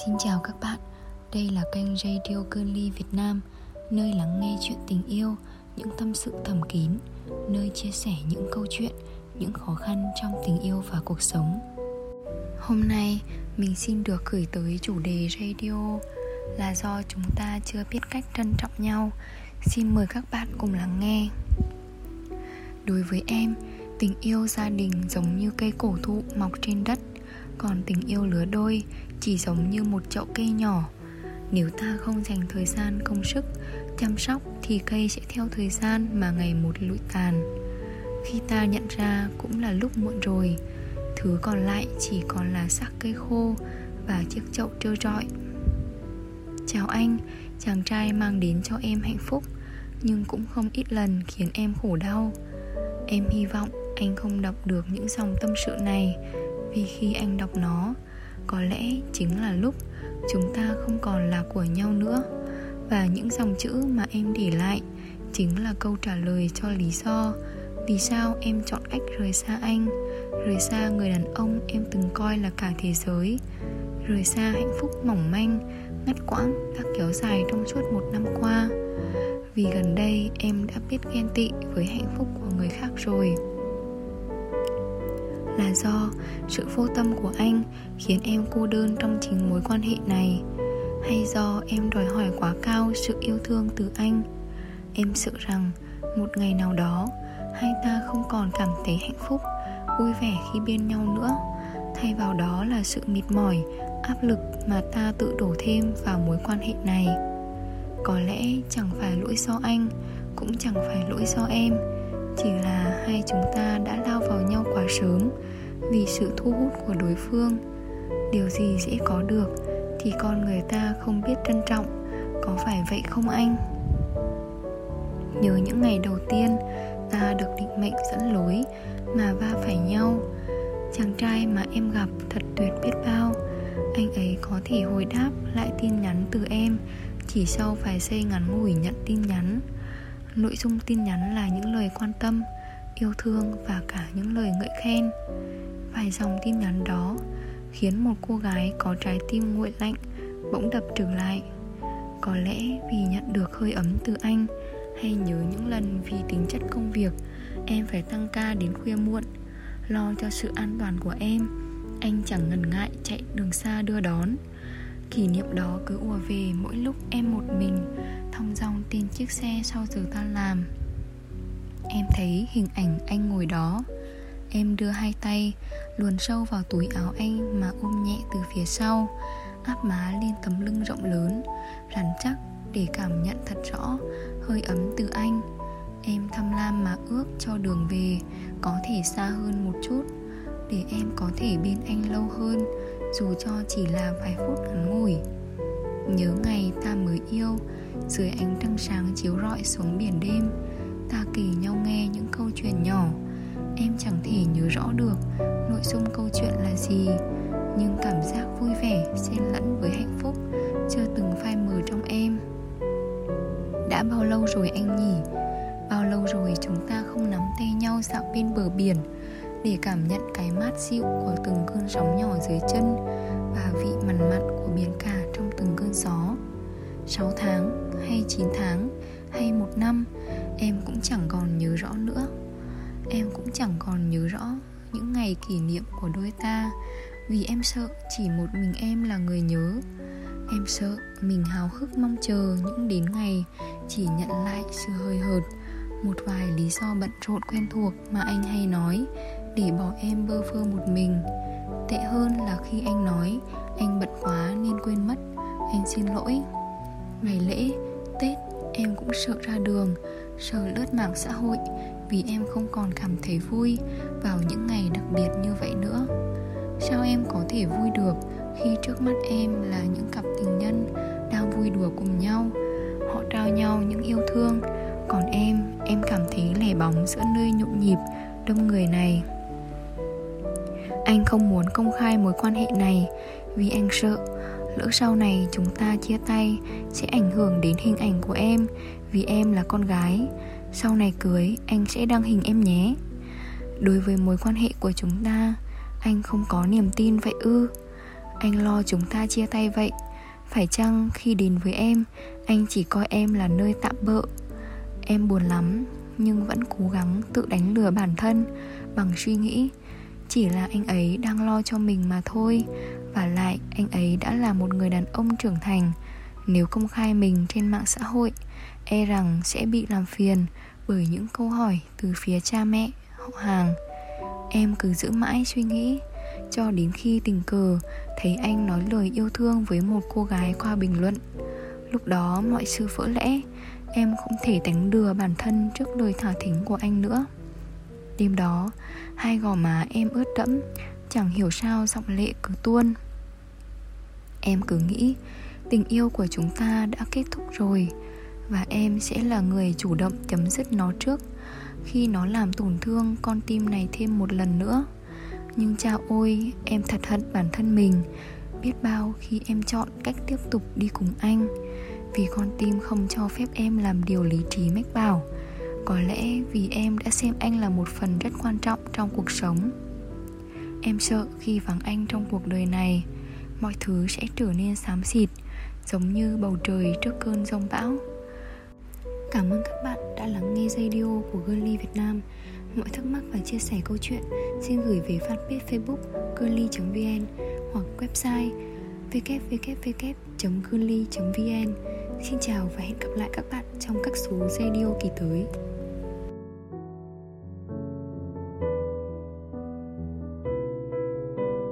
Xin chào các bạn, đây là kênh Radio Girly Việt Nam Nơi lắng nghe chuyện tình yêu, những tâm sự thầm kín Nơi chia sẻ những câu chuyện, những khó khăn trong tình yêu và cuộc sống. Hôm nay mình xin được gửi tới chủ đề radio Là do chúng ta chưa biết cách trân trọng nhau. Xin mời các bạn cùng lắng nghe. Đối với em, tình yêu gia đình giống như cây cổ thụ mọc trên đất còn tình yêu lứa đôi chỉ giống như một chậu cây nhỏ. Nếu ta không dành thời gian công sức, chăm sóc thì cây sẽ theo thời gian mà ngày một lụi tàn. Khi ta nhận ra cũng là lúc muộn rồi, thứ còn lại chỉ còn là xác cây khô và chiếc chậu trơ trọi. Chào anh, chàng trai mang đến cho em hạnh phúc, nhưng cũng không ít lần khiến em khổ đau. Em hy vọng anh không đọc được những dòng tâm sự này vì khi anh đọc nó, có lẽ chính là lúc chúng ta không còn là của nhau nữa. Và những dòng chữ mà em để lại chính là câu trả lời cho lý do vì sao em chọn cách rời xa anh, rời xa người đàn ông em từng coi là cả thế giới, rời xa hạnh phúc mỏng manh, ngắt quãng đã kéo dài trong suốt một năm qua. Vì gần đây em đã biết ghen tị với hạnh phúc của người khác rồi là do sự vô tâm của anh khiến em cô đơn trong chính mối quan hệ này, hay do em đòi hỏi quá cao sự yêu thương từ anh. Em sợ rằng một ngày nào đó, hai ta không còn cảm thấy hạnh phúc, vui vẻ khi bên nhau nữa. Thay vào đó là sự mệt mỏi, áp lực mà ta tự đổ thêm vào mối quan hệ này. Có lẽ chẳng phải lỗi do anh, cũng chẳng phải lỗi do em, chỉ là hai chúng ta đã lao nhau quá sớm vì sự thu hút của đối phương. Điều gì dễ có được thì con người ta không biết trân trọng, có phải vậy không anh? Nhớ những ngày đầu tiên ta được định mệnh dẫn lối mà va phải nhau, chàng trai mà em gặp thật tuyệt biết bao. Anh ấy có thể hồi đáp lại tin nhắn từ em chỉ sau vài giây ngắn ngủi nhận tin nhắn. Nội dung tin nhắn là những lời quan tâm yêu thương và cả những lời ngợi khen. Vài dòng tin nhắn đó khiến một cô gái có trái tim nguội lạnh bỗng đập trở lại. Có lẽ vì nhận được hơi ấm từ anh hay nhớ những lần vì tính chất công việc, em phải tăng ca đến khuya muộn. Lo cho sự an toàn của em, anh chẳng ngần ngại chạy đường xa đưa đón. Kỷ niệm đó cứ ùa về mỗi lúc em một mình, thong dong trên chiếc xe sau giờ tan làm em thấy hình ảnh anh ngồi đó. Em đưa hai tay luồn sâu vào túi áo anh mà ôm nhẹ từ phía sau, Áp má lên tấm lưng rộng lớn, Rắn chắc để cảm nhận thật rõ hơi ấm từ anh. Em thăm lam mà ước cho đường về có thể xa hơn một chút, Để em có thể bên anh lâu hơn, Dù cho chỉ là vài phút ngắn ngủi. Nhớ ngày ta mới yêu, Dưới ánh trăng sáng chiếu rọi xuống biển đêm, Ta kỳ nhau rõ được nội dung câu chuyện là gì, nhưng cảm giác vui vẻ, xen lẫn với hạnh phúc chưa từng phai mờ trong em. Đã bao lâu rồi anh nhỉ? Bao lâu rồi chúng ta không nắm tay nhau dạo bên bờ biển để cảm nhận cái mát dịu của từng cơn sóng nhỏ dưới chân và vị mặn mặn của biển cả trong từng cơn gió? 6 tháng hay 9 tháng hay một năm, em cũng chẳng còn nhớ rõ nữa. Em cũng chẳng còn nhớ rõ những ngày kỷ niệm của đôi ta. Vì em sợ chỉ một mình em là người nhớ. Em sợ mình háo hức mong chờ những đến ngày chỉ nhận lại sự hơi hợt. Một vài lý do bận rộn quen thuộc mà anh hay nói để bỏ em bơ phơ một mình. Tệ hơn là khi anh nói, anh bận quá nên quên mất. Anh xin lỗi. Ngày lễ, tết, em cũng sợ ra đường, sợ lướt mạng xã hội vì em không còn cảm thấy vui vào những ngày đặc biệt như vậy nữa. Sao em có thể vui được khi trước mắt em là những cặp tình nhân đang vui đùa cùng nhau? Họ trao nhau những yêu thương, còn em em cảm thấy lẻ bóng giữa nơi nhộn nhịp đông người này. Anh không muốn công khai mối quan hệ này, vì anh sợ lỡ sau này chúng ta chia tay sẽ ảnh hưởng đến hình ảnh của em, vì em là con gái sau này cưới, anh sẽ đăng hình em nhé. Đối với mối quan hệ của chúng ta, anh không có niềm tin vậy ư? Anh lo chúng ta chia tay vậy. Phải chăng khi đến với em, Anh chỉ coi em là nơi tạm bợ? Em buồn lắm, Nhưng vẫn cố gắng tự đánh lừa bản thân Bằng suy nghĩ. Chỉ là anh ấy đang lo cho mình mà thôi. Và lại, anh ấy đã là một người đàn ông trưởng thành. Nếu công khai mình trên mạng xã hội E rằng sẽ bị làm phiền Bởi những câu hỏi từ phía cha mẹ, họ hàng. Em cứ giữ mãi suy nghĩ Cho đến khi tình cờ Thấy anh nói lời yêu thương với một cô gái qua bình luận. Lúc đó mọi sự vỡ lẽ Em không thể đánh đừa bản thân trước lời thả thính của anh nữa. Đêm đó Hai gò má em ướt đẫm Chẳng hiểu sao giọng lệ cứ tuôn. Em cứ nghĩ Tình yêu của chúng ta đã kết thúc rồi, Và em sẽ là người chủ động chấm dứt nó trước. Khi nó làm tổn thương con tim này thêm một lần nữa. Nhưng cha ôi, Em thật hận bản thân mình. Biết bao khi em chọn cách tiếp tục đi cùng anh. Vì con tim không cho phép em làm điều lý trí mách bảo. Có lẽ vì em đã xem anh là một phần rất quan trọng trong cuộc sống. Em sợ khi vắng anh trong cuộc đời này, mọi thứ sẽ trở nên xám xịt giống như bầu trời trước cơn giông bão. Cảm ơn các bạn đã lắng nghe radio của girly việt nam. Mọi thắc mắc và chia sẻ câu chuyện, xin gửi về fanpage facebook girly vn hoặc website www.girly vn Xin chào và hẹn gặp lại các bạn trong các số radio kỳ tới.